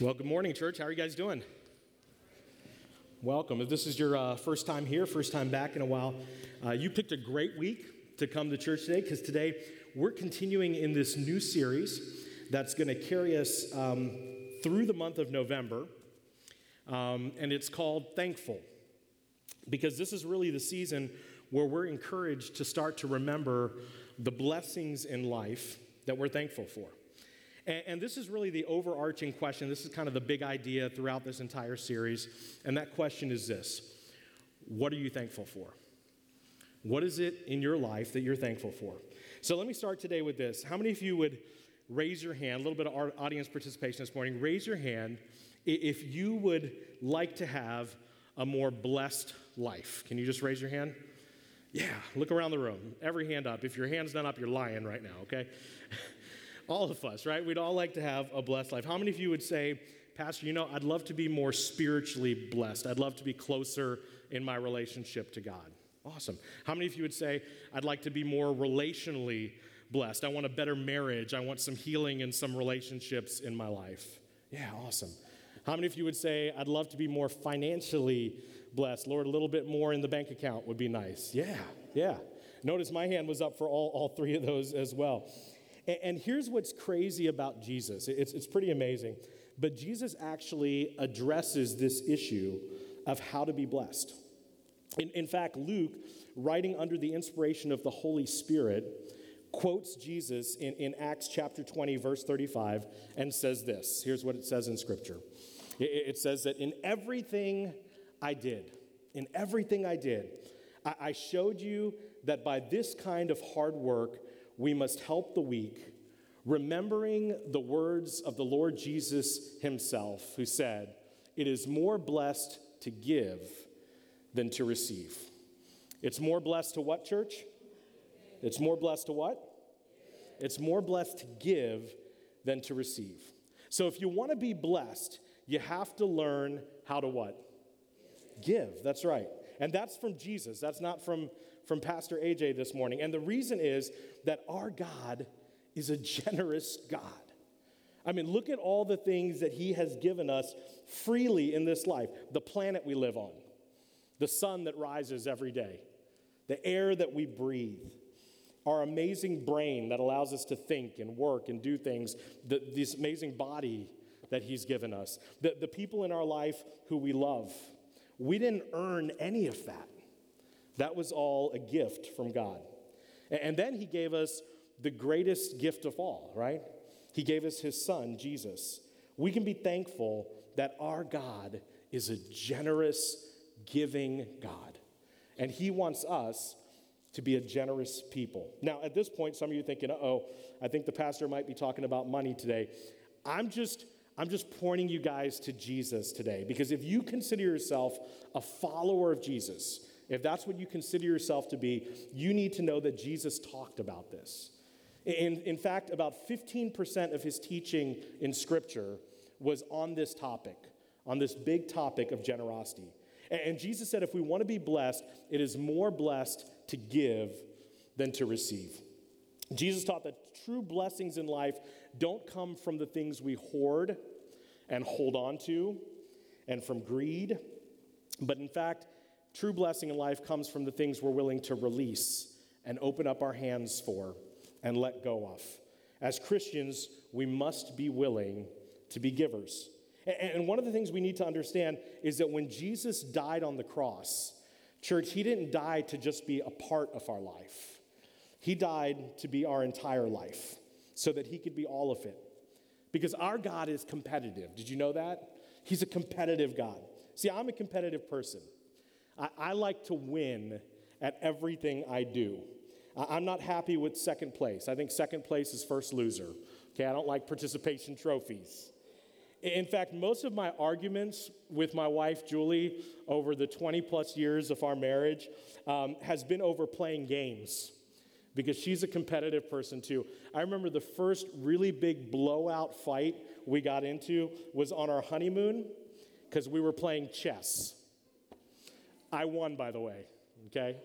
Well, good morning, church. How are you guys doing? Welcome. If this is your uh, first time here, first time back in a while, uh, you picked a great week to come to church today because today we're continuing in this new series that's going to carry us um, through the month of November. Um, and it's called Thankful because this is really the season where we're encouraged to start to remember the blessings in life that we're thankful for. And, and, this is really the overarching question. This is kind of the big idea throughout this entire series. And that question is this What are you thankful for? What is it in your life that you're thankful for? So let me start today with this. How many of you would raise your hand, a little bit of audience participation this morning, raise your hand if you would like to have a more blessed life? Can you just raise your hand? Yeah, look around the room. Every hand up. If your hand's not up, you're lying right now, okay? all of us, right? We'd all like to have a blessed life. How many of you would say, Pastor, you know, I'd love to be more spiritually blessed. I'd love to be closer in my relationship to God. Awesome. How many of you would say, I'd like to be more relationally blessed? I want a better marriage. I want some healing in some relationships in my life. Yeah, awesome. How many of you would say, I'd love to be more financially blessed? Lord, a little bit more in the bank account would be nice. Yeah, yeah. Notice my hand was up for all, all three of those as well. And, and here's what's crazy about Jesus it's, it's pretty amazing. But Jesus actually addresses this issue of how to be blessed. In, in fact, Luke, writing under the inspiration of the Holy Spirit, quotes Jesus in, in Acts chapter 20, verse 35, and says this. Here's what it says in Scripture it, it says that in everything I did, in everything I did, I, I showed you that by this kind of hard work, we must help the weak, remembering the words of the Lord Jesus himself, who said, It is more blessed to give than to receive. It's more blessed to what, church? It's more blessed to what? It's more blessed to give than to receive. So if you want to be blessed, you have to learn how to what? Give. That's right. And that's from Jesus. That's not from from Pastor AJ this morning. And the reason is that our God is a generous God. I mean, look at all the things that He has given us freely in this life the planet we live on, the sun that rises every day, the air that we breathe, our amazing brain that allows us to think and work and do things, the, this amazing body that He's given us, the, the people in our life who we love. We didn't earn any of that. That was all a gift from God. And then he gave us the greatest gift of all, right? He gave us his son, Jesus. We can be thankful that our God is a generous, giving God. And he wants us to be a generous people. Now, at this point, some of you are thinking, oh, I think the pastor might be talking about money today. I'm just. I'm just pointing you guys to Jesus today because if you consider yourself a follower of Jesus, if that's what you consider yourself to be, you need to know that Jesus talked about this. In, in fact, about 15% of his teaching in Scripture was on this topic, on this big topic of generosity. And, and Jesus said if we want to be blessed, it is more blessed to give than to receive. Jesus taught that true blessings in life don't come from the things we hoard and hold on to and from greed, but in fact, True blessing in life comes from the things we're willing to release and open up our hands for and let go of. As Christians, we must be willing to be givers. And one of the things we need to understand is that when Jesus died on the cross, church, he didn't die to just be a part of our life. He died to be our entire life so that he could be all of it. Because our God is competitive. Did you know that? He's a competitive God. See, I'm a competitive person. I, I like to win at everything I do. I, I'm not happy with second place. I think second place is first loser. Okay, I don't like participation trophies. In fact, most of my arguments with my wife, Julie, over the 20 plus years of our marriage um, has been over playing games because she's a competitive person too. I remember the first really big blowout fight we got into was on our honeymoon because we were playing chess. I won, by the way, okay?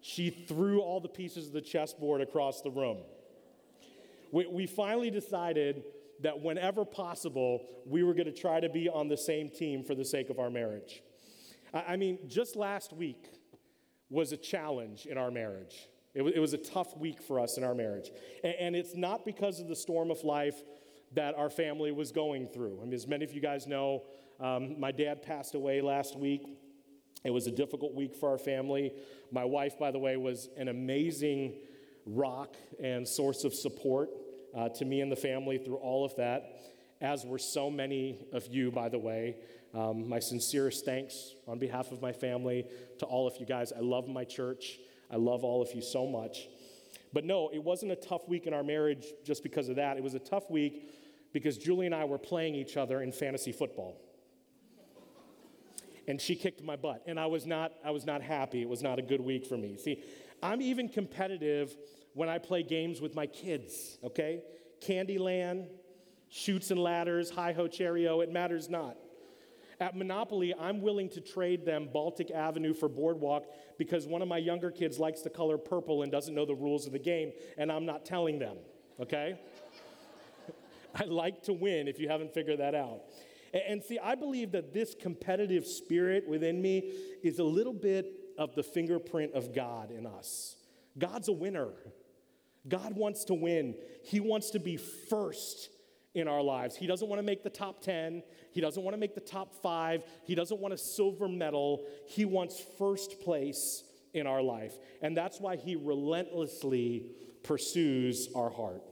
She threw all the pieces of the chessboard across the room. We, we finally decided that whenever possible, we were going to try to be on the same team for the sake of our marriage. I, I mean, just last week was a challenge in our marriage. It, w- it was a tough week for us in our marriage. And, and it's not because of the storm of life that our family was going through. I mean, as many of you guys know, um, my dad passed away last week. It was a difficult week for our family. My wife, by the way, was an amazing rock and source of support uh, to me and the family through all of that, as were so many of you, by the way. Um, my sincerest thanks on behalf of my family to all of you guys. I love my church. I love all of you so much. But no, it wasn't a tough week in our marriage just because of that. It was a tough week because Julie and I were playing each other in fantasy football. And she kicked my butt, and I was not I was not happy. It was not a good week for me. See, I'm even competitive when I play games with my kids, okay? Candyland, Chutes and Ladders, Hi Ho Cherry-O, it matters not. At Monopoly, I'm willing to trade them Baltic Avenue for Boardwalk because one of my younger kids likes the color purple and doesn't know the rules of the game, and I'm not telling them, okay? I like to win if you haven't figured that out. And see, I believe that this competitive spirit within me is a little bit of the fingerprint of God in us. God's a winner. God wants to win. He wants to be first in our lives. He doesn't want to make the top 10. He doesn't want to make the top five. He doesn't want a silver medal. He wants first place in our life. And that's why he relentlessly pursues our heart.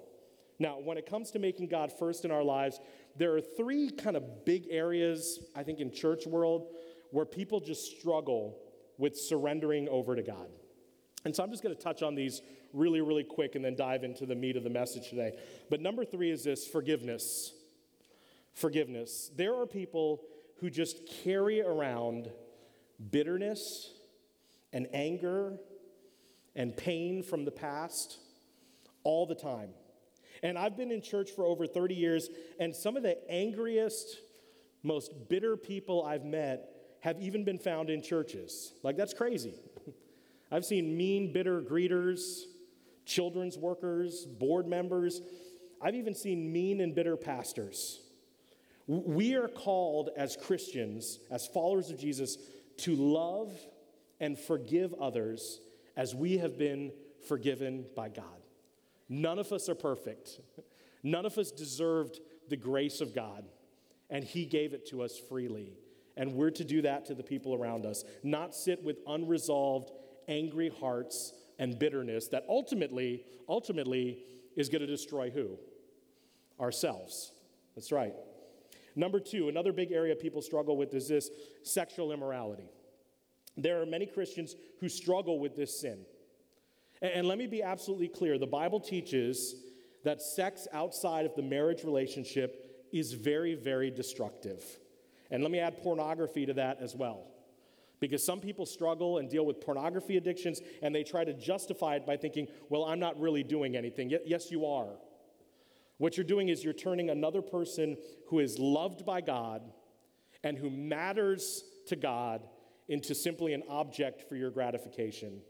Now, when it comes to making God first in our lives, there are three kind of big areas, I think, in church world where people just struggle with surrendering over to God. And so I'm just going to touch on these really, really quick and then dive into the meat of the message today. But number three is this forgiveness. Forgiveness. There are people who just carry around bitterness and anger and pain from the past all the time. And I've been in church for over 30 years, and some of the angriest, most bitter people I've met have even been found in churches. Like, that's crazy. I've seen mean, bitter greeters, children's workers, board members. I've even seen mean and bitter pastors. We are called as Christians, as followers of Jesus, to love and forgive others as we have been forgiven by God. None of us are perfect. None of us deserved the grace of God, and He gave it to us freely. And we're to do that to the people around us, not sit with unresolved, angry hearts and bitterness that ultimately, ultimately is going to destroy who? Ourselves. That's right. Number two, another big area people struggle with is this sexual immorality. There are many Christians who struggle with this sin. And let me be absolutely clear the Bible teaches that sex outside of the marriage relationship is very, very destructive. And let me add pornography to that as well. Because some people struggle and deal with pornography addictions and they try to justify it by thinking, well, I'm not really doing anything. Yes, you are. What you're doing is you're turning another person who is loved by God and who matters to God into simply an object for your gratification.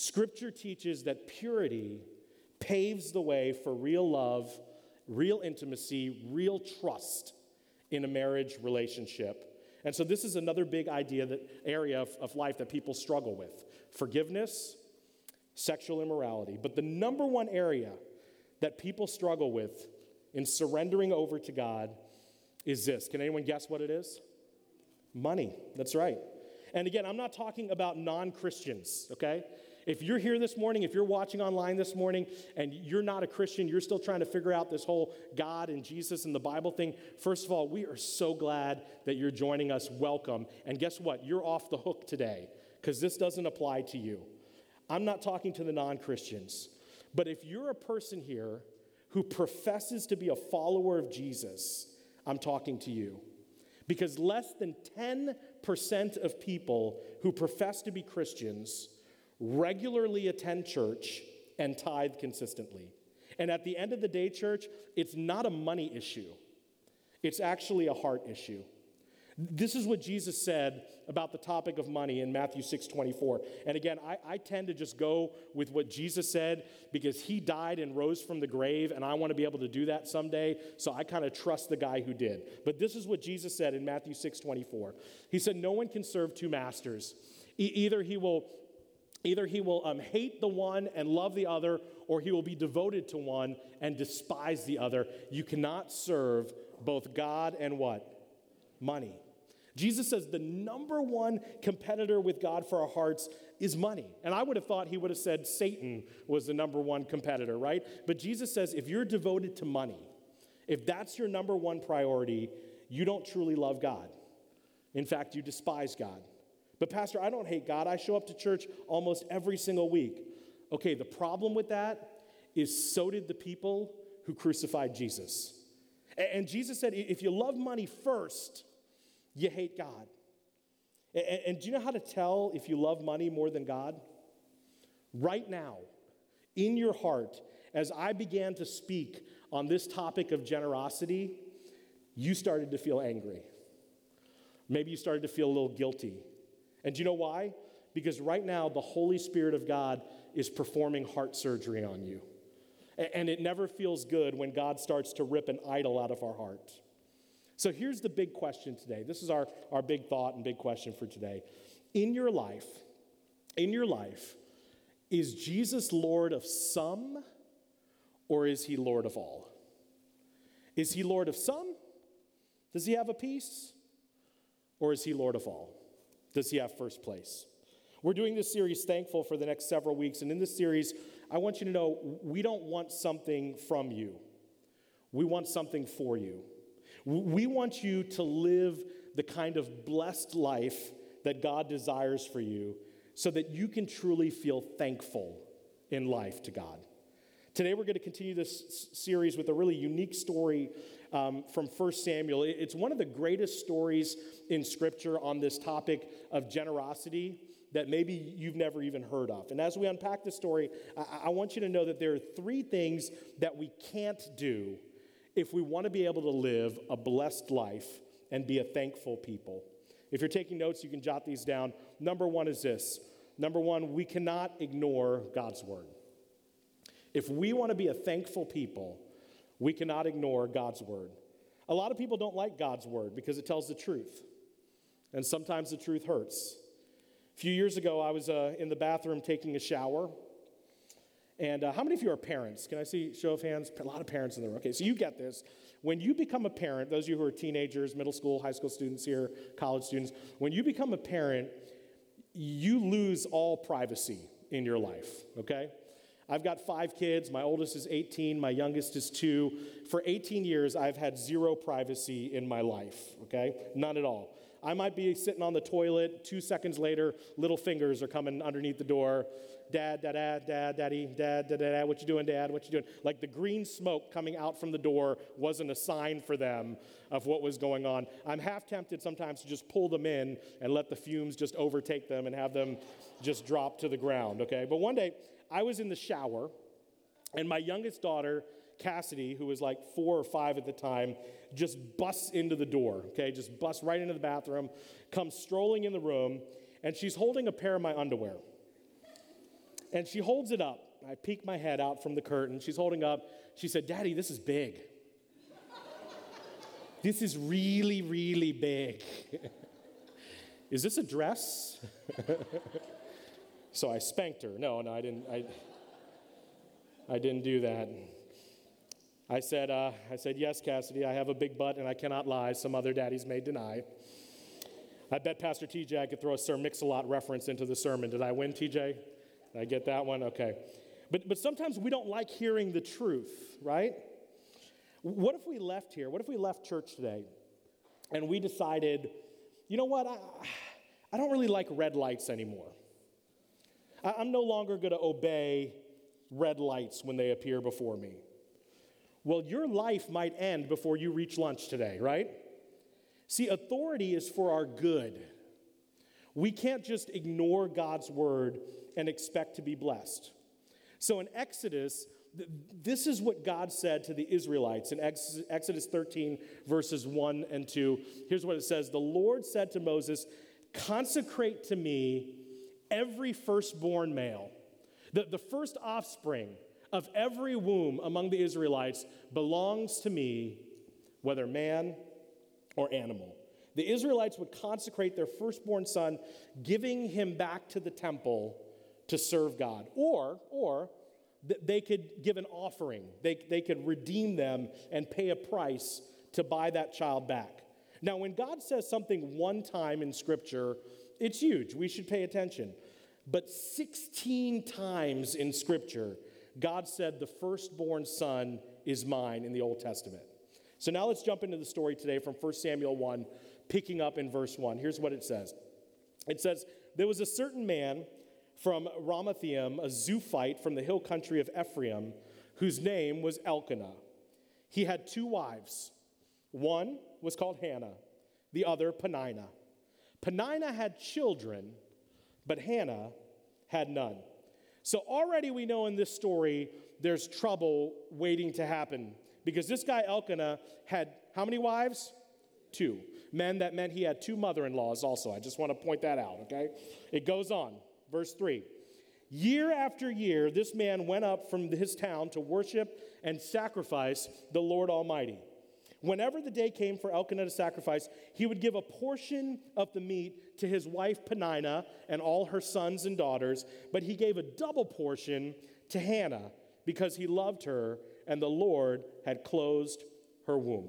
Scripture teaches that purity paves the way for real love, real intimacy, real trust in a marriage relationship. And so, this is another big idea that area of, of life that people struggle with forgiveness, sexual immorality. But the number one area that people struggle with in surrendering over to God is this. Can anyone guess what it is? Money. That's right. And again, I'm not talking about non Christians, okay? If you're here this morning, if you're watching online this morning and you're not a Christian, you're still trying to figure out this whole God and Jesus and the Bible thing, first of all, we are so glad that you're joining us. Welcome. And guess what? You're off the hook today because this doesn't apply to you. I'm not talking to the non Christians, but if you're a person here who professes to be a follower of Jesus, I'm talking to you. Because less than 10% of people who profess to be Christians regularly attend church and tithe consistently. And at the end of the day, church, it's not a money issue, it's actually a heart issue. This is what Jesus said about the topic of money in Matthew 6 24. And again, I, I, tend to just go with what Jesus said because he died and rose from the grave, and I want to be able to do that someday. So I kind of trust the guy who did. But this is what Jesus said in Matthew 6 24. He said, No one can serve two masters. E- either he will Either he will um, hate the one and love the other, or he will be devoted to one and despise the other. You cannot serve both God and what? Money. Jesus says the number one competitor with God for our hearts is money. And I would have thought he would have said Satan was the number one competitor, right? But Jesus says if you're devoted to money, if that's your number one priority, you don't truly love God. In fact, you despise God. But, Pastor, I don't hate God. I show up to church almost every single week. Okay, the problem with that is so did the people who crucified Jesus. And Jesus said, if you love money first, you hate God. And, do you know how to tell if you love money more than God? Right now, in your heart, as I began to speak on this topic of generosity, you started to feel angry. Maybe you started to feel a little guilty. And do you know why? Because right now, the Holy Spirit of God is performing heart surgery on you. And it never feels good when God starts to rip an idol out of our heart. So here's the big question today. This is our, our big thought and big question for today. In your life, in your life, is Jesus Lord of some or is he Lord of all? Is he Lord of some? Does he have a piece? Or is he Lord of all? Does he have first place? We're doing this series thankful for the next several weeks. And in this series, I want you to know we don't want something from you, we want something for you. We want you to live the kind of blessed life that God desires for you so that you can truly feel thankful in life to God. Today, we're going to continue this series with a really unique story um, from 1 Samuel. It's one of the greatest stories in Scripture on this topic of generosity that maybe you've never even heard of. And as we unpack the story, I, I want you to know that there are three things that we can't do if we want to be able to live a blessed life and be a thankful people. If you're taking notes, you can jot these down. Number one is this number one, we cannot ignore God's word. If we want to be a thankful people, we cannot ignore God's word. A lot of people don't like God's word because it tells the truth, and sometimes the truth hurts. A few years ago, I was uh, in the bathroom taking a shower, and uh, how many of you are parents? Can I see show of hands? A lot of parents in the room. Okay, so you get this. When you become a parent, those of you who are teenagers, middle school, high school students here, college students, when you become a parent, you lose all privacy in your life, okay? I've got five kids. My oldest is 18, my youngest is two. For 18 years, I've had zero privacy in my life, okay? None at all. I might be sitting on the toilet, two seconds later, little fingers are coming underneath the door. Dad, dad, dad, dad, daddy, dad, dad, dad, what you doing, dad? What you doing? Like the green smoke coming out from the door wasn't a sign for them of what was going on. I'm half tempted sometimes to just pull them in and let the fumes just overtake them and have them just drop to the ground, okay? But one day, I was in the shower, and my youngest daughter, Cassidy, who was like four or five at the time, just busts into the door, okay? Just busts right into the bathroom, comes strolling in the room, and she's holding a pair of my underwear. And she holds it up. I peek my head out from the curtain. She's holding up. She said, Daddy, this is big. this is really, really big. is this a dress? so I spanked her. No, no, I didn't. I, I didn't do that. I said, uh, I said, yes, Cassidy, I have a big butt and I cannot lie. Some other daddies may deny. I bet Pastor TJ I could throw a Sir Mix-a-Lot reference into the sermon. Did I win, TJ? I get that one? Okay. But, but sometimes we don't like hearing the truth, right? What if we left here? What if we left church today and we decided, you know what? I, I don't really like red lights anymore. I'm no longer going to obey red lights when they appear before me. Well, your life might end before you reach lunch today, right? See, authority is for our good. We can't just ignore God's word and expect to be blessed. So in Exodus, this is what God said to the Israelites in Exodus 13, verses 1 and 2. Here's what it says The Lord said to Moses, Consecrate to me every firstborn male, the, the first offspring of every womb among the Israelites belongs to me, whether man or animal. The Israelites would consecrate their firstborn son, giving him back to the temple to serve God. Or, or they could give an offering. They, they could redeem them and pay a price to buy that child back. Now, when God says something one time in Scripture, it's huge. We should pay attention. But 16 times in Scripture, God said, The firstborn son is mine in the Old Testament. So now let's jump into the story today from 1 Samuel 1, picking up in verse 1. Here's what it says It says, There was a certain man from Ramathaim, a Zophite from the hill country of Ephraim, whose name was Elkanah. He had two wives. One was called Hannah, the other Peninnah. Peninnah had children, but Hannah had none. So already we know in this story there's trouble waiting to happen because this guy Elkanah had how many wives? Two. Men, that meant he had two mother in laws also. I just want to point that out, okay? It goes on. Verse 3. Year after year, this man went up from his town to worship and sacrifice the Lord Almighty. Whenever the day came for Elkanah to sacrifice, he would give a portion of the meat to his wife Peninnah and all her sons and daughters, but he gave a double portion to Hannah because he loved her and the Lord had closed her womb.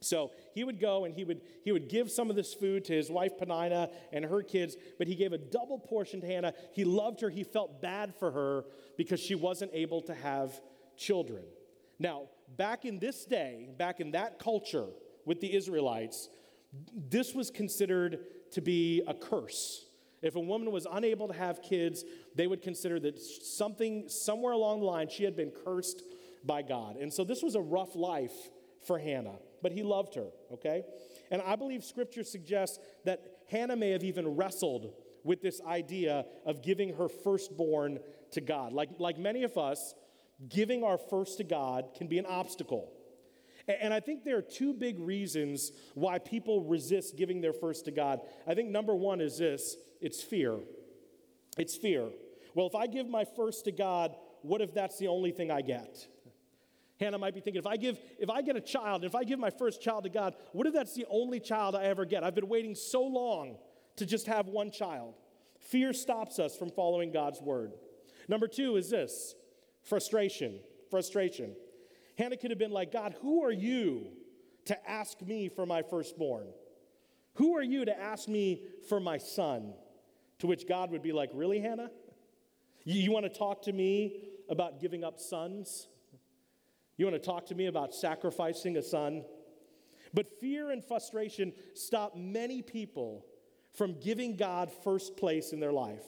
So he would go and he would, he would give some of this food to his wife Peninnah and her kids, but he gave a double portion to Hannah. He loved her. He felt bad for her because she wasn't able to have children. Now, back in this day, back in that culture with the Israelites, this was considered to be a curse. If a woman was unable to have kids, they would consider that something, somewhere along the line, she had been cursed by God. And so this was a rough life for Hannah, but he loved her, okay? And I believe scripture suggests that Hannah may have even wrestled with this idea of giving her firstborn to God. Like, like many of us, giving our first to God can be an obstacle. And I think there are two big reasons why people resist giving their first to God. I think number one is this it's fear. It's fear. Well, if I give my first to God, what if that's the only thing I get? Hannah might be thinking, if I give, if I get a child, if I give my first child to God, what if that's the only child I ever get? I've been waiting so long to just have one child. Fear stops us from following God's word. Number two is this Frustration. Frustration. Hannah could have been like, God, who are you to ask me for my firstborn? Who are you to ask me for my son? To which God would be like, Really, Hannah? You, you want to talk to me about giving up sons? You want to talk to me about sacrificing a son? But fear and frustration stop many people from giving God first place in their life.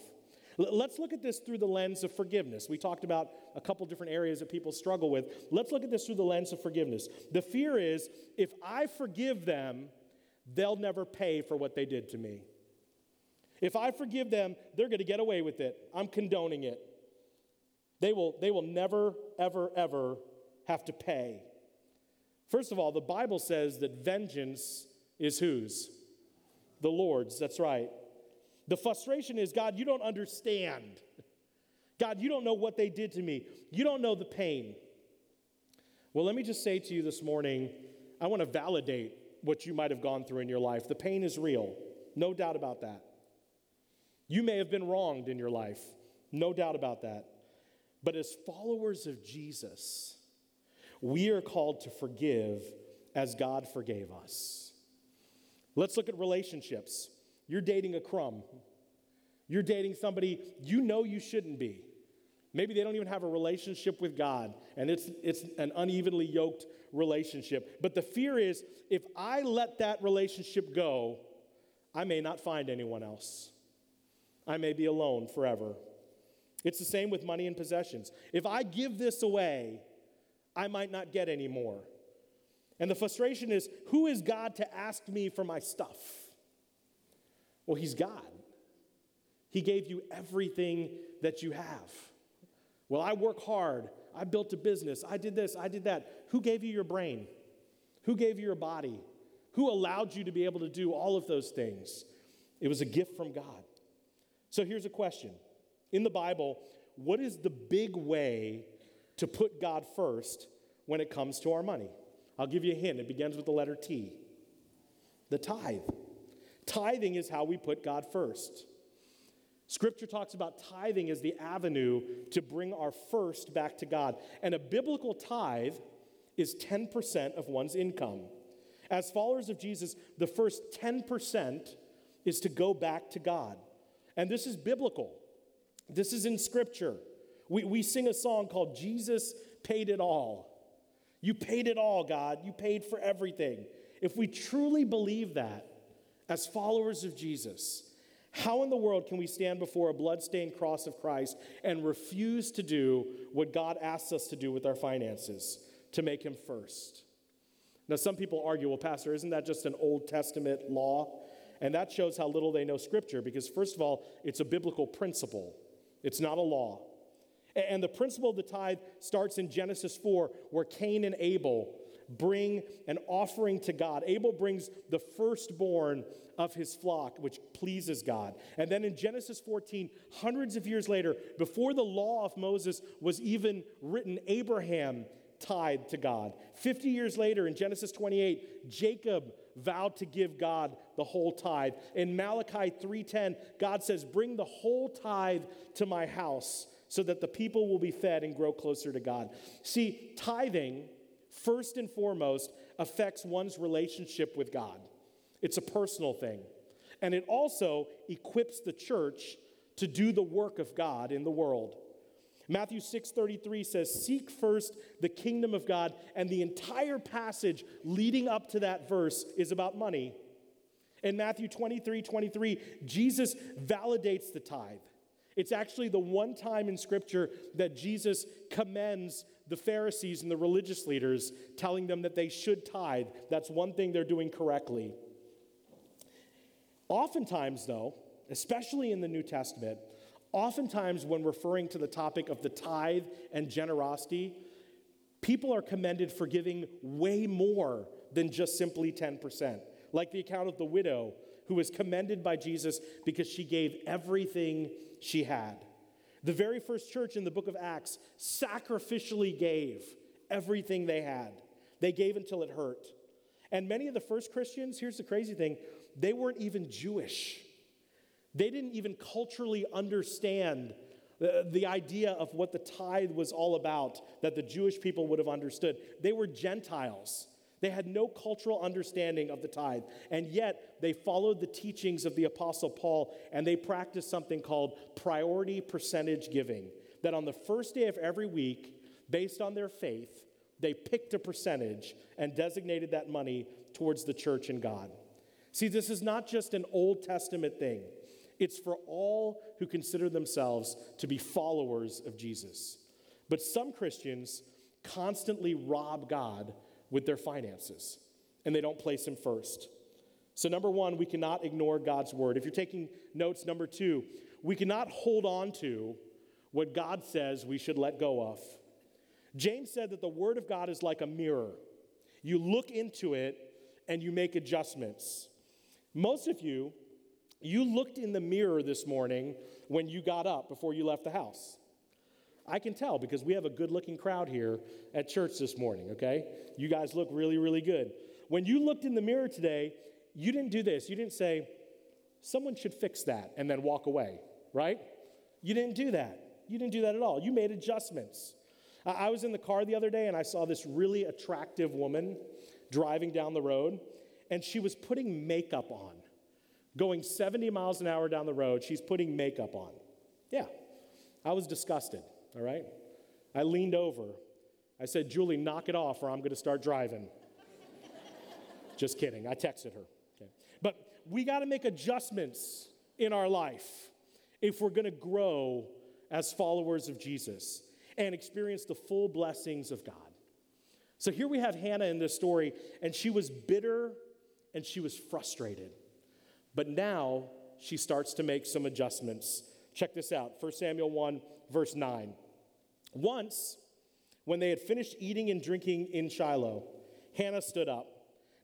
Let's look at this through the lens of forgiveness. We talked about a couple different areas that people struggle with. Let's look at this through the lens of forgiveness. The fear is if I forgive them, they'll never pay for what they did to me. If I forgive them, they're going to get away with it. I'm condoning it. They will, they will never, ever, ever have to pay. First of all, the Bible says that vengeance is whose? The Lord's. That's right. The frustration is God, you don't understand. God, you don't know what they did to me. You don't know the pain. Well, let me just say to you this morning I want to validate what you might have gone through in your life. The pain is real, no doubt about that. You may have been wronged in your life, no doubt about that. But as followers of Jesus, we are called to forgive as God forgave us. Let's look at relationships. You're dating a crumb. You're dating somebody you know you shouldn't be. Maybe they don't even have a relationship with God, and it's, it's an unevenly yoked relationship. But the fear is if I let that relationship go, I may not find anyone else. I may be alone forever. It's the same with money and possessions. If I give this away, I might not get any more. And the frustration is who is God to ask me for my stuff? Well, He's God. He gave you everything that you have. Well, I work hard I built a business. I did this. I did that. Who gave you your brain? Who gave you your body? Who allowed you to be able to do all of those things? It was a gift from God. So here's a question In the Bible, what is the big way to put God first when it comes to our money? I'll give you a hint. It begins with the letter T the tithe. Tithing is how we put God first. Scripture talks about tithing as the avenue to bring our first back to God. And a biblical tithe is 10% of one's income. As followers of Jesus, the first 10% is to go back to God. And this is biblical, this is in Scripture. We, we sing a song called Jesus Paid It All. You paid it all, God. You paid for everything. If we truly believe that as followers of Jesus, how in the world can we stand before a bloodstained cross of Christ and refuse to do what God asks us to do with our finances to make Him first? Now, some people argue, well, Pastor, isn't that just an Old Testament law? And that shows how little they know Scripture because, first of all, it's a biblical principle, it's not a law. And the principle of the tithe starts in Genesis 4, where Cain and Abel bring an offering to God. Abel brings the firstborn of his flock, which pleases God. And then in Genesis 14, hundreds of years later, before the law of Moses was even written, Abraham tithed to God. 50 years later, in Genesis 28, Jacob vowed to give God the whole tithe. In Malachi 3:10, God says, "Bring the whole tithe to my house." So that the people will be fed and grow closer to God. See, tithing first and foremost, affects one's relationship with God. It's a personal thing. And it also equips the church to do the work of God in the world. Matthew 6:33 says, "Seek first the kingdom of God." And the entire passage leading up to that verse is about money. In Matthew 23, 23, Jesus validates the tithe. It's actually the one time in Scripture that Jesus commends the Pharisees and the religious leaders, telling them that they should tithe. That's one thing they're doing correctly. Oftentimes, though, especially in the New Testament, oftentimes when referring to the topic of the tithe and generosity, people are commended for giving way more than just simply 10%. Like the account of the widow who was commended by Jesus because she gave everything she had. The very first church in the book of Acts sacrificially gave everything they had. They gave until it hurt. And many of the first Christians, here's the crazy thing, they weren't even Jewish. They didn't even culturally understand the, the idea of what the tithe was all about that the Jewish people would have understood. They were Gentiles. They had no cultural understanding of the tithe, and yet they followed the teachings of the Apostle Paul and they practiced something called priority percentage giving. That on the first day of every week, based on their faith, they picked a percentage and designated that money towards the church and God. See, this is not just an Old Testament thing, it's for all who consider themselves to be followers of Jesus. But some Christians constantly rob God with their finances, and they don't place Him first. So, number one, we cannot ignore God's word. If you're taking notes, number two, we cannot hold on to what God says we should let go of. James said that the word of God is like a mirror. You look into it and you make adjustments. Most of you, you looked in the mirror this morning when you got up before you left the house. I can tell because we have a good looking crowd here at church this morning, okay? You guys look really, really good. When you looked in the mirror today, you didn't do this. You didn't say, someone should fix that and then walk away, right? You didn't do that. You didn't do that at all. You made adjustments. I was in the car the other day and I saw this really attractive woman driving down the road, and she was putting makeup on. Going 70 miles an hour down the road, she's putting makeup on. Yeah, I was disgusted all right? I leaned over. I said, Julie, knock it off or I'm going to start driving. Just kidding. I texted her. Okay. But we got to make adjustments in our life if we're going to grow as followers of Jesus and experience the full blessings of God. So here we have Hannah in this story, and she was bitter and she was frustrated. But now she starts to make some adjustments. Check this out 1 Samuel 1 verse 9. Once, when they had finished eating and drinking in Shiloh, Hannah stood up.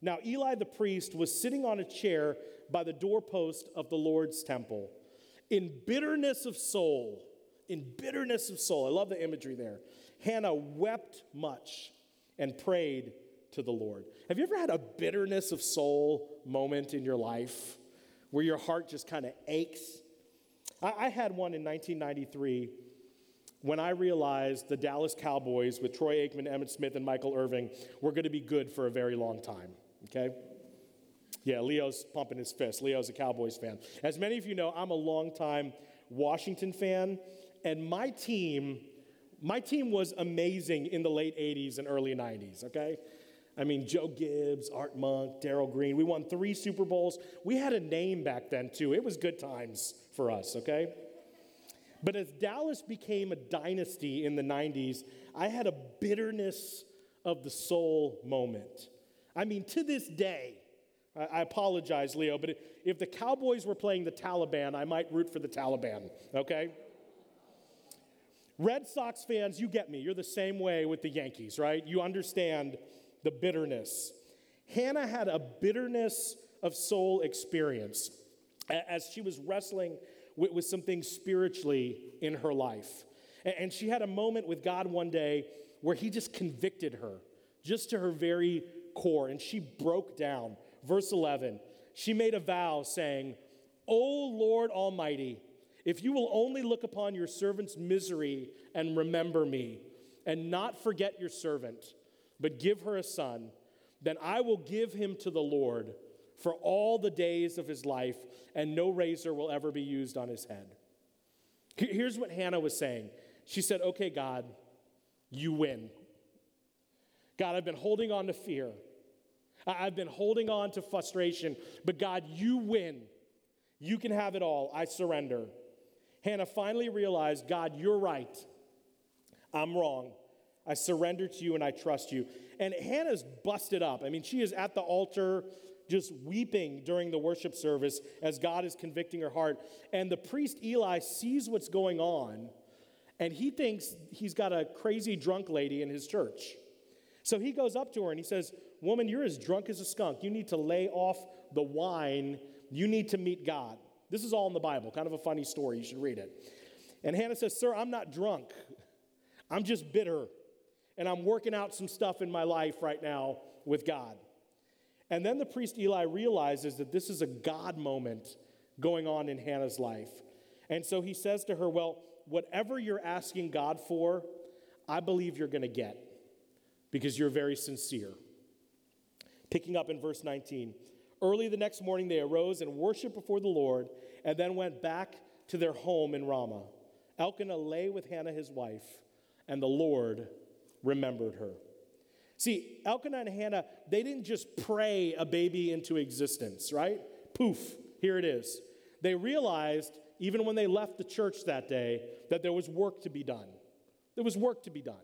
Now, Eli the priest was sitting on a chair by the doorpost of the Lord's temple. In bitterness of soul, in bitterness of soul, I love the imagery there. Hannah wept much and prayed to the Lord. Have you ever had a bitterness of soul moment in your life where your heart just kind of aches? I, I had one in 1993 when I realized the Dallas Cowboys with Troy Aikman, Emmitt Smith, and Michael Irvin were going to be good for a very long time, okay? Yeah, Leo's pumping his fist. Leo's a Cowboys fan. As many of you know, I'm a longtime Washington fan, and my team, my team was amazing in the late 80s and early 90s, okay? I mean, Joe Gibbs, Art Monk, Darrell Green. We won three Super Bowls. We had a name back then, too. It was good times for us, okay? But as Dallas became a dynasty in the 90s, I had a bitterness of the soul moment. I mean, to this day, I apologize, Leo, but if the Cowboys were playing the Taliban, I might root for the Taliban, okay? Red Sox fans, you get me. You're the same way with the Yankees, right? You understand the bitterness. Hannah had a bitterness of soul experience as she was wrestling with, with some things spiritually in her life. And, and she had a moment with God one day where He just convicted her, just to her very core, and she broke down. Verse 11, she made a vow saying, O Lord Almighty, if you will only look upon your servant's misery and remember me, and not forget your servant, but give her a son, then I will give him to the Lord for all the days of his life, and no razor will ever be used on his head. Here's what Hannah was saying She said, Okay, God, you win. God, I've been holding on to fear. I've been holding on to frustration, but God, you win. You can have it all. I surrender. Hannah finally realized God, you're right. I'm wrong. I surrender to you and I trust you. And Hannah's busted up. I mean, she is at the altar just weeping during the worship service as God is convicting her heart. And the priest Eli sees what's going on and he thinks he's got a crazy drunk lady in his church. So he goes up to her and he says, Woman, you're as drunk as a skunk. You need to lay off the wine. You need to meet God. This is all in the Bible, kind of a funny story. You should read it. And Hannah says, Sir, I'm not drunk. I'm just bitter. And I'm working out some stuff in my life right now with God. And then the priest Eli realizes that this is a God moment going on in Hannah's life. And so he says to her, Well, whatever you're asking God for, I believe you're going to get because you're very sincere. Picking up in verse 19. Early the next morning, they arose and worshiped before the Lord and then went back to their home in Ramah. Elkanah lay with Hannah, his wife, and the Lord remembered her. See, Elkanah and Hannah, they didn't just pray a baby into existence, right? Poof, here it is. They realized, even when they left the church that day, that there was work to be done. There was work to be done.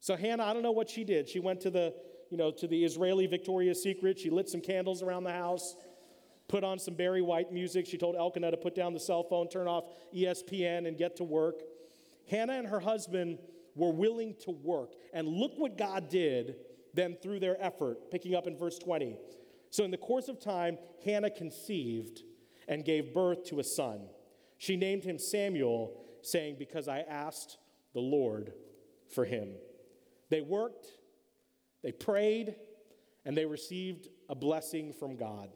So Hannah, I don't know what she did. She went to the, you know, to the Israeli Victoria's Secret. She lit some candles around the house, put on some Barry White music. She told Elkanah to put down the cell phone, turn off ESPN, and get to work. Hannah and her husband were willing to work. And look what God did then through their effort, picking up in verse 20. So, in the course of time, Hannah conceived and gave birth to a son. She named him Samuel, saying, Because I asked the Lord for him. They worked, they prayed, and they received a blessing from God.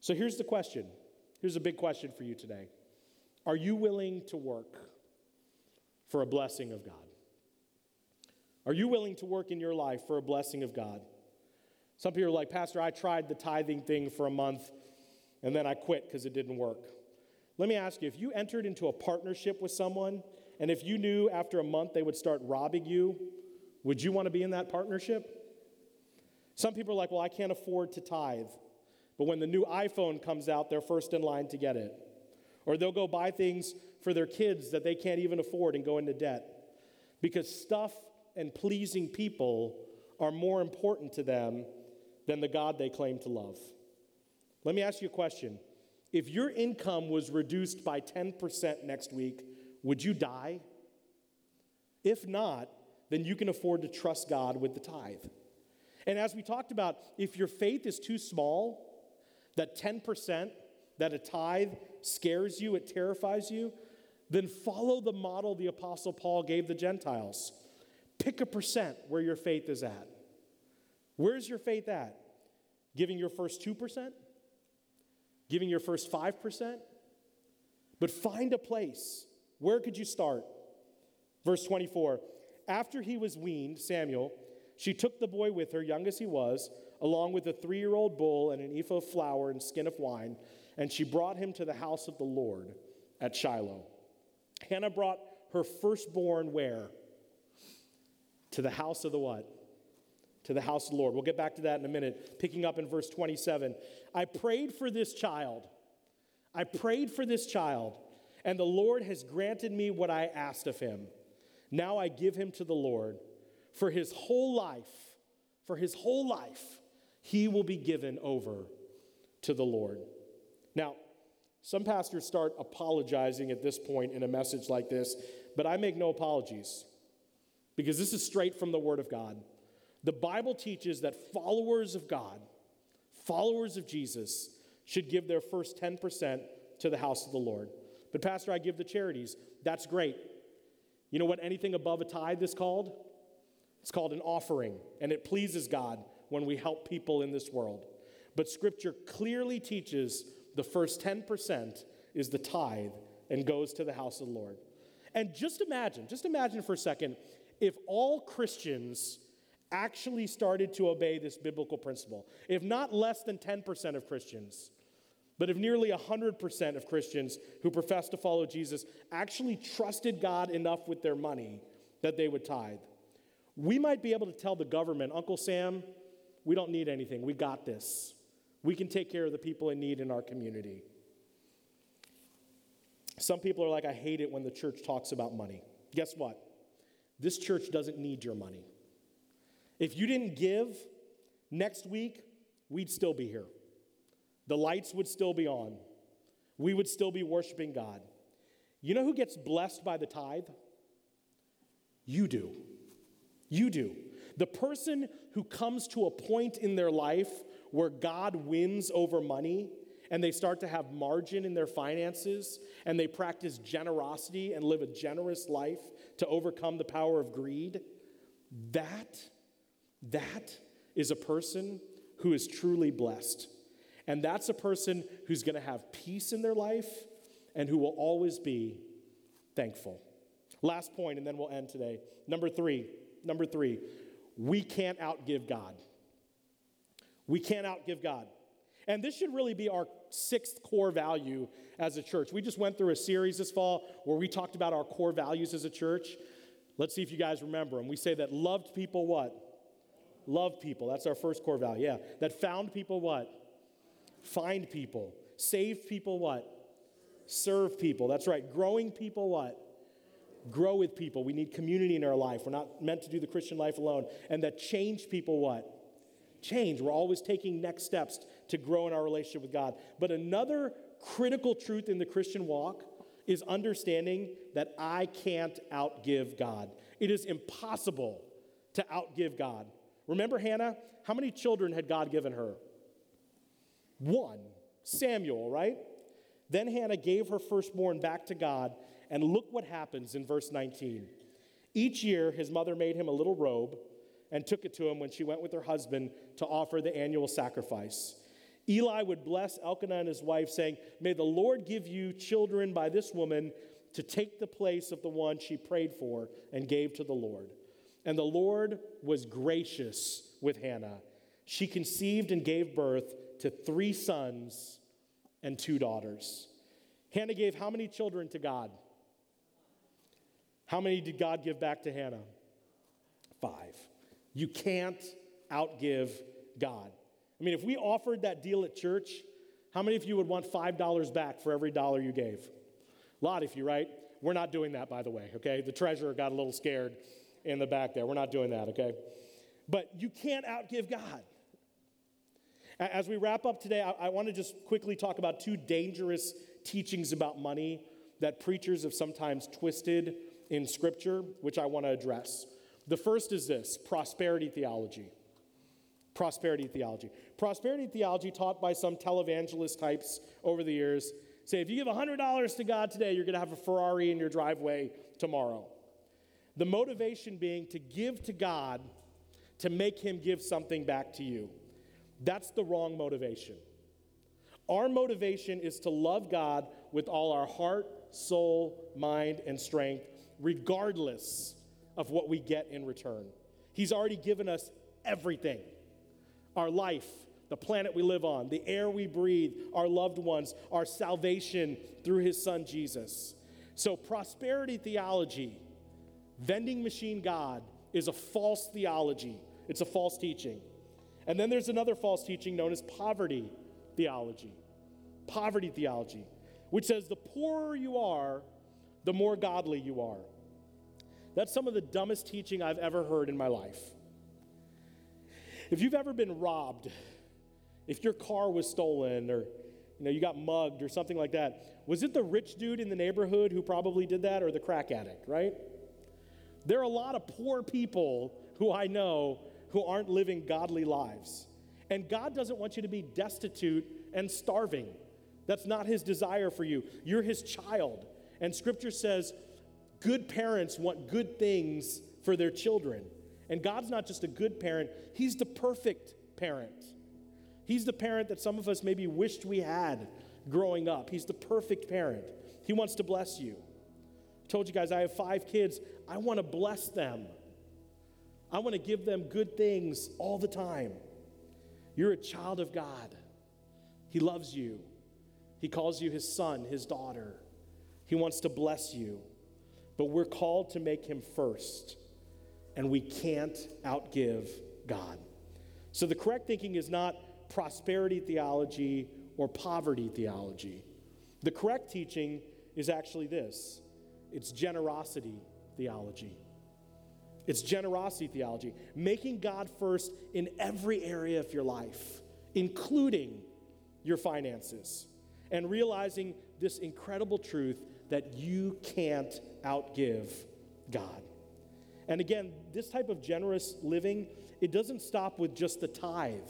So, here's the question. Here's a big question for you today Are you willing to work for a blessing of God? Are you willing to work in your life for a blessing of God? Some people are like, Pastor, I tried the tithing thing for a month and then I quit because it didn't work. Let me ask you if you entered into a partnership with someone and if you knew after a month they would start robbing you, would you want to be in that partnership? Some people are like, well, I can't afford to tithe. But when the new iPhone comes out, they're first in line to get it. Or they'll go buy things for their kids that they can't even afford and go into debt. Because stuff and pleasing people are more important to them than the God they claim to love. Let me ask you a question. If your income was reduced by 10% next week, would you die? If not, then you can afford to trust God with the tithe. And as we talked about, if your faith is too small, that 10%, that a tithe scares you, it terrifies you, then follow the model the Apostle Paul gave the Gentiles. Pick a percent where your faith is at. Where's your faith at? Giving your first 2%? Giving your first 5%? But find a place. Where could you start? Verse 24 After he was weaned, Samuel, she took the boy with her, young as he was, along with a three year old bull and an ephah of flour and skin of wine, and she brought him to the house of the Lord at Shiloh. Hannah brought her firstborn where? To the house of the what? To the house of the Lord. We'll get back to that in a minute. Picking up in verse 27. I prayed for this child. I prayed for this child, and the Lord has granted me what I asked of him. Now I give him to the Lord. For his whole life, for his whole life, he will be given over to the Lord. Now, some pastors start apologizing at this point in a message like this, but I make no apologies because this is straight from the Word of God. The Bible teaches that followers of God, followers of Jesus, should give their first 10% to the house of the Lord. But, Pastor, I give the charities. That's great. You know what anything above a tithe is called? It's called an offering, and it pleases God when we help people in this world. But Scripture clearly teaches the first 10% is the tithe and goes to the house of the Lord. And just imagine, just imagine for a second, if all Christians actually started to obey this biblical principle, if not less than 10% of Christians, but if nearly 100% of Christians who profess to follow Jesus actually trusted God enough with their money that they would tithe, we might be able to tell the government, Uncle Sam, we don't need anything. We got this. We can take care of the people in need in our community. Some people are like, I hate it when the church talks about money. Guess what? This church doesn't need your money. If you didn't give next week, we'd still be here. The lights would still be on. We would still be worshiping God. You know who gets blessed by the tithe? You do. You do. The person who comes to a point in their life where God wins over money and they start to have margin in their finances and they practice generosity and live a generous life to overcome the power of greed, that, that is a person who is truly blessed. And that's a person who's going to have peace in their life and who will always be thankful. Last point, and then we'll end today. Number three, number three, we can't outgive God. We can't outgive God. And this should really be our sixth core value as a church. We just went through a series this fall where we talked about our core values as a church. Let's see if you guys remember them. We say that loved people what? Love people. That's our first core value. Yeah. That found people what? Find people. Save people what? Serve people. That's right. Growing people what? Grow with people. We need community in our life. We're not meant to do the Christian life alone. And that change people what? change. We're always taking next steps to grow in our relationship with God. But another critical truth in the Christian walk is understanding that I can't outgive God. It is impossible to outgive God. Remember Hannah? How many children had God given her? One, Samuel, right? Then Hannah gave her firstborn back to God, and look what happens in verse 19. Each year, his mother made him a little robe and took it to him when she went with her husband to offer the annual sacrifice. Eli would bless Elkanah and his wife, saying, May the Lord give you children by this woman to take the place of the one she prayed for and gave to the Lord. And the Lord was gracious with Hannah. She conceived and gave birth to three sons and two daughters. Hannah gave how many children to God? How many did God give back to Hannah? Five. You can't outgive God. I mean, if we offered that deal at church, how many of you would want $5 back for every dollar you gave? A lot of you, right? We're not doing that, by the way, okay? The treasurer got a little scared in the back there. We're not doing that, okay? But you can't outgive God. As we wrap up today, I, I want to just quickly talk about two dangerous teachings about money that preachers have sometimes twisted in Scripture, which I want to address. The first is this prosperity theology. Prosperity theology. Prosperity theology, taught by some televangelist types over the years, say if you give $100 to God today, you're going to have a Ferrari in your driveway tomorrow. The motivation being to give to God to make Him give something back to you. That's the wrong motivation. Our motivation is to love God with all our heart, soul, mind, and strength, regardless of what we get in return. He's already given us everything our life, the planet we live on, the air we breathe, our loved ones, our salvation through His Son Jesus. So, prosperity theology, vending machine God, is a false theology, it's a false teaching. And then there's another false teaching known as poverty theology. Poverty theology, which says the poorer you are, the more godly you are. That's some of the dumbest teaching I've ever heard in my life. If you've ever been robbed, if your car was stolen or you know you got mugged or something like that, was it the rich dude in the neighborhood who probably did that or the crack addict, right? There are a lot of poor people who I know who aren't living godly lives. And God doesn't want you to be destitute and starving. That's not his desire for you. You're his child. And scripture says good parents want good things for their children. And God's not just a good parent, he's the perfect parent. He's the parent that some of us maybe wished we had growing up. He's the perfect parent. He wants to bless you. I told you guys I have five kids. I want to bless them. I want to give them good things all the time. You're a child of God. He loves you. He calls you his son, his daughter. He wants to bless you. But we're called to make him first, and we can't outgive God. So the correct thinking is not prosperity theology or poverty theology. The correct teaching is actually this it's generosity theology. It's generosity theology, making God first in every area of your life, including your finances, and realizing this incredible truth that you can't outgive God. And again, this type of generous living, it doesn't stop with just the tithe.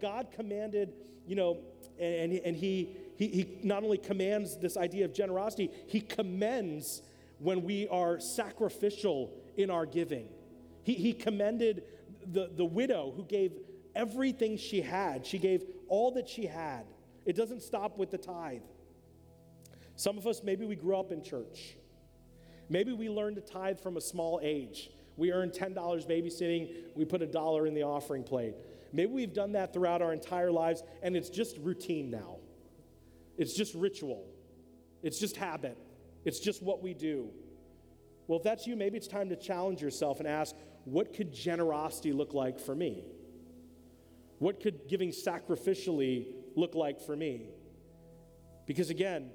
God commanded, you know, and, and he, he, he not only commands this idea of generosity, he commends when we are sacrificial in our giving. He, he commended the, the widow who gave everything she had, she gave all that she had. It doesn't stop with the tithe. Some of us, maybe we grew up in church. Maybe we learned to tithe from a small age. We earned $10 babysitting, we put a dollar in the offering plate. Maybe we've done that throughout our entire lives, and it's just routine now. It's just ritual, it's just habit, it's just what we do. Well, if that's you, maybe it's time to challenge yourself and ask, what could generosity look like for me? What could giving sacrificially look like for me? Because again,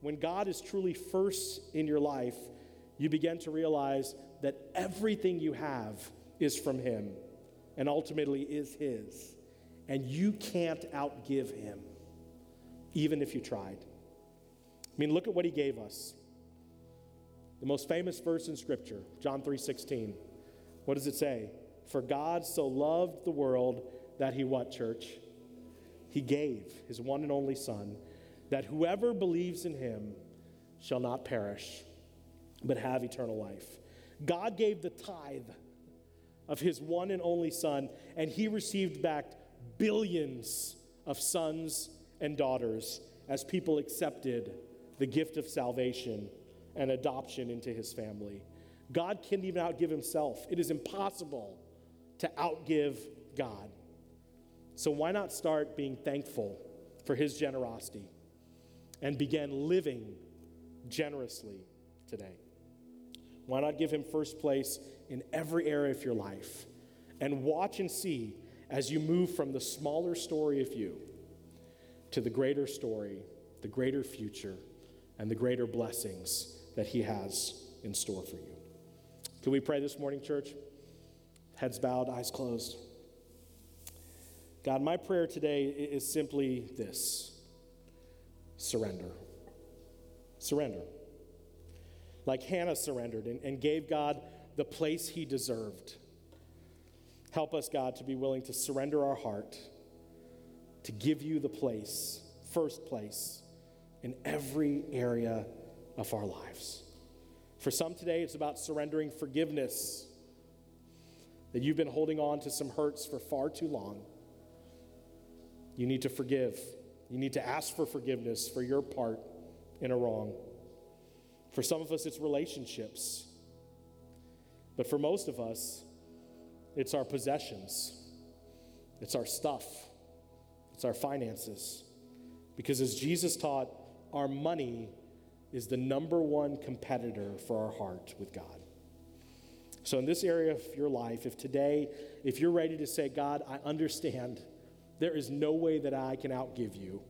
when God is truly first in your life, you begin to realize that everything you have is from Him and ultimately is His. And you can't outgive Him, even if you tried. I mean, look at what He gave us. The most famous verse in Scripture, John 3:16. What does it say? For God so loved the world that He what, church? He gave His one and only Son, that whoever believes in Him shall not perish, but have eternal life. God gave the tithe of his one and only son, and he received back billions of sons and daughters as people accepted the gift of salvation and adoption into his family. God can't even outgive himself. It is impossible to outgive God. So, why not start being thankful for his generosity and begin living generously today? Why not give him first place in every area of your life and watch and see as you move from the smaller story of you to the greater story, the greater future, and the greater blessings that he has in store for you? Can we pray this morning, church? Heads bowed, eyes closed. God, my prayer today is simply this surrender. Surrender like Hannah surrendered and, and gave God the place he deserved. Help us, God, to be willing to surrender our heart, to give you the place, first place, in every area of our lives. For some today, it's about surrendering forgiveness, that you've been holding on to some hurts for far too long. You need to forgive. You need to ask for forgiveness for your part in a wrong. For some of us, it's relationships. But for most of us, it's our possessions, it's our stuff, it's our finances. Because as Jesus taught, our money is the number one competitor for our heart with God. So, in this area of your life, if today, if you're ready to say, God, I understand there is no way that I can outgive you,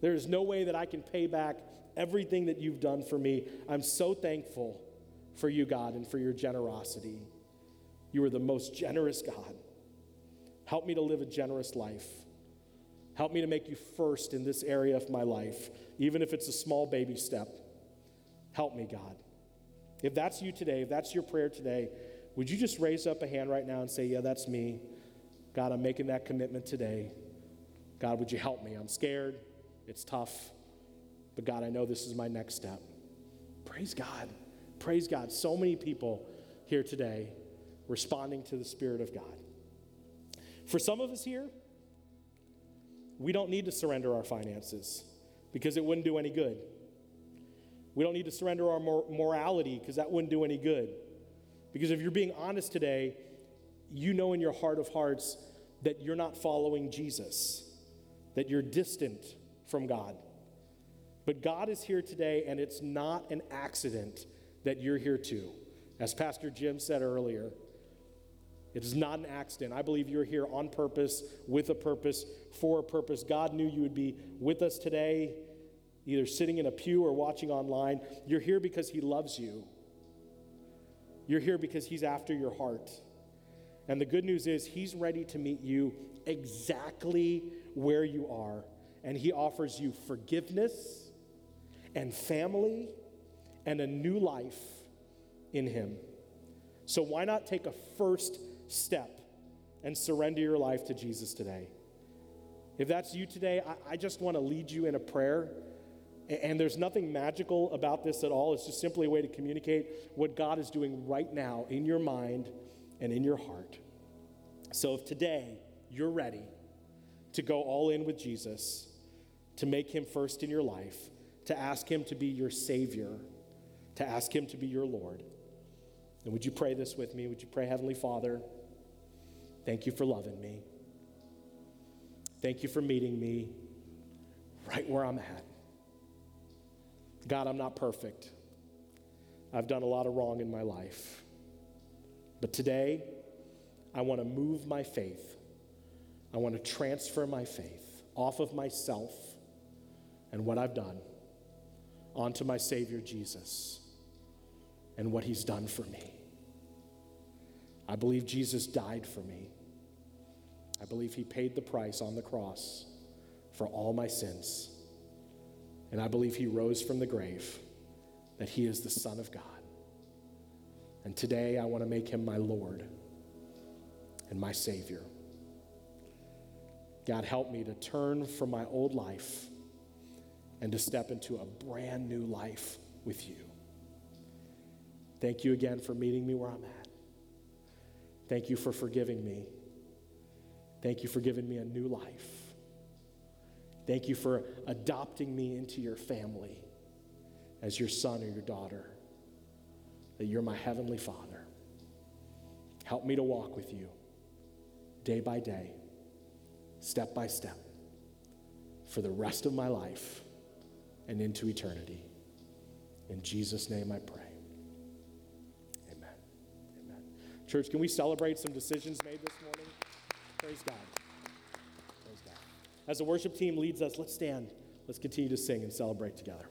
there is no way that I can pay back everything that you've done for me. I'm so thankful for you, God, and for your generosity. You are the most generous God. Help me to live a generous life. Help me to make you first in this area of my life, even if it's a small baby step. Help me, God. If that's you today, if that's your prayer today, would you just raise up a hand right now and say, Yeah, that's me. God, I'm making that commitment today. God, would you help me? I'm scared. It's tough. But God, I know this is my next step. Praise God. Praise God. So many people here today responding to the Spirit of God. For some of us here, we don't need to surrender our finances because it wouldn't do any good. We don't need to surrender our mor- morality because that wouldn't do any good. Because if you're being honest today, you know in your heart of hearts that you're not following Jesus, that you're distant from God. But God is here today, and it's not an accident that you're here too. As Pastor Jim said earlier, it is not an accident. I believe you're here on purpose, with a purpose, for a purpose. God knew you would be with us today, either sitting in a pew or watching online. You're here because He loves you. You're here because He's after your heart. And the good news is, He's ready to meet you exactly where you are. And He offers you forgiveness and family and a new life in Him. So, why not take a first step and surrender your life to Jesus today? If that's you today, I, I just want to lead you in a prayer. And there's nothing magical about this at all. It's just simply a way to communicate what God is doing right now in your mind and in your heart. So if today you're ready to go all in with Jesus, to make him first in your life, to ask him to be your Savior, to ask Him to be your Lord. And would you pray this with me? Would you pray, Heavenly Father, thank you for loving me. Thank you for meeting me right where I'm at. God, I'm not perfect. I've done a lot of wrong in my life. But today, I want to move my faith. I want to transfer my faith off of myself and what I've done onto my Savior Jesus and what he's done for me. I believe Jesus died for me. I believe he paid the price on the cross for all my sins. And I believe he rose from the grave, that he is the Son of God. And today I want to make him my Lord and my Savior. God, help me to turn from my old life and to step into a brand new life with you. Thank you again for meeting me where I'm at. Thank you for forgiving me. Thank you for giving me a new life. Thank you for adopting me into your family as your son or your daughter, that you're my heavenly Father. Help me to walk with you day by day, step by step, for the rest of my life and into eternity. In Jesus' name I pray. Amen. Amen. Church, can we celebrate some decisions made this morning? Praise God. Praise God. As the worship team leads us, let's stand. Let's continue to sing and celebrate together.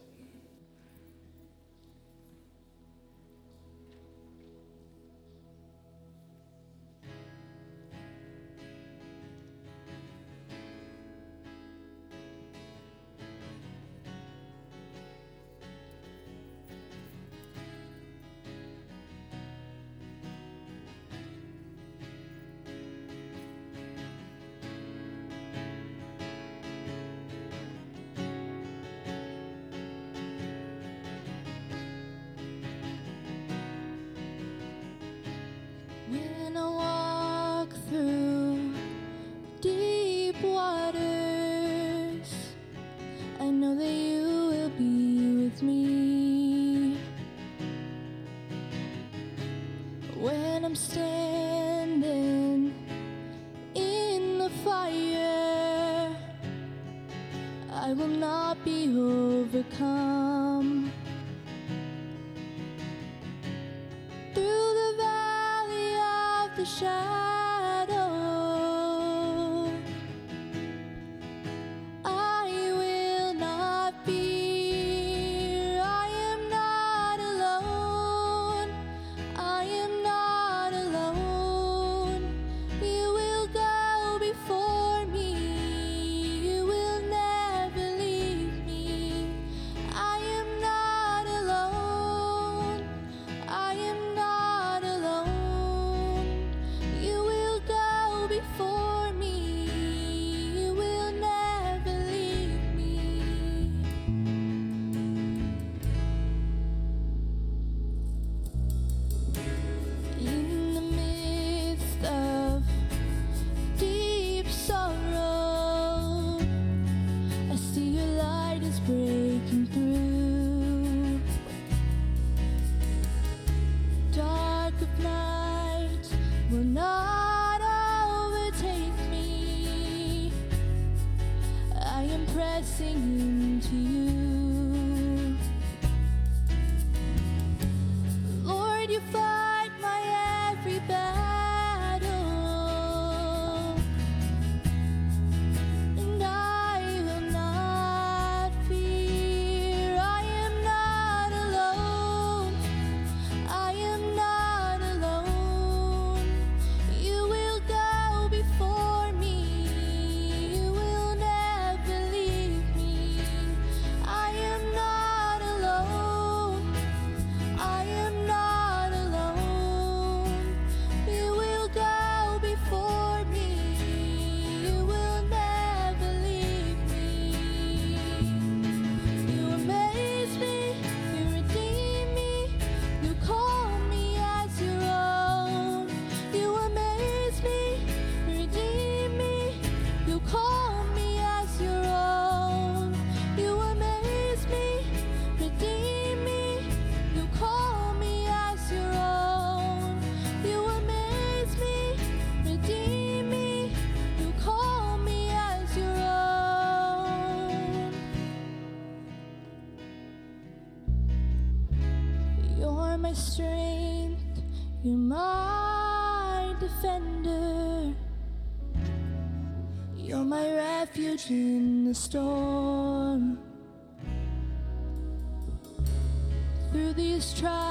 Through these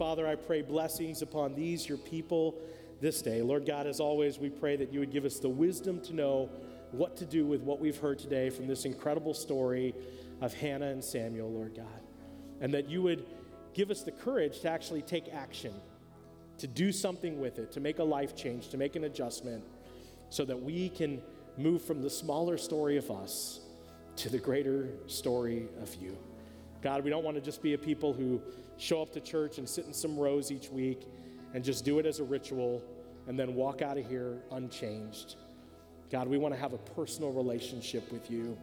Father, I pray blessings upon these, your people, this day. Lord God, as always, we pray that you would give us the wisdom to know what to do with what we've heard today from this incredible story of Hannah and Samuel, Lord God. And that you would give us the courage to actually take action, to do something with it, to make a life change, to make an adjustment, so that we can move from the smaller story of us to the greater story of you. God, we don't want to just be a people who show up to church and sit in some rows each week and just do it as a ritual and then walk out of here unchanged. God, we want to have a personal relationship with you.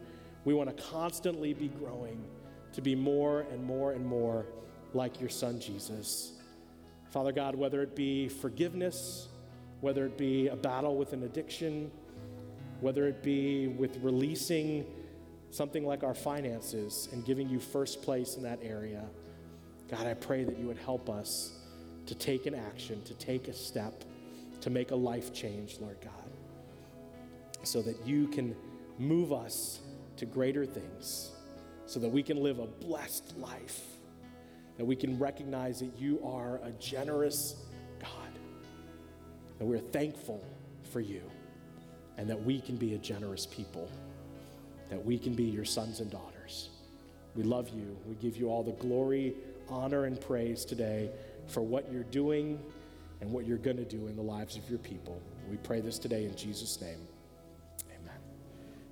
We want to constantly be growing to be more and more and more like your son Jesus. Father God, whether it be forgiveness, whether it be a battle with an addiction, whether it be with releasing something like our finances and giving you first place in that area, God, I pray that you would help us to take an action, to take a step, to make a life change, Lord God. so that you can move us to greater things, so that we can live a blessed life, that we can recognize that you are a generous God, that we're thankful for you, and that we can be a generous people, that we can be your sons and daughters. We love you. We give you all the glory, honor, and praise today for what you're doing and what you're going to do in the lives of your people. We pray this today in Jesus' name. Amen.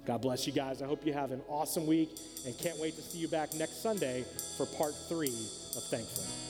God bless you guys. I hope you have an awesome week and can't wait to see you back next Sunday for part three of Thankful.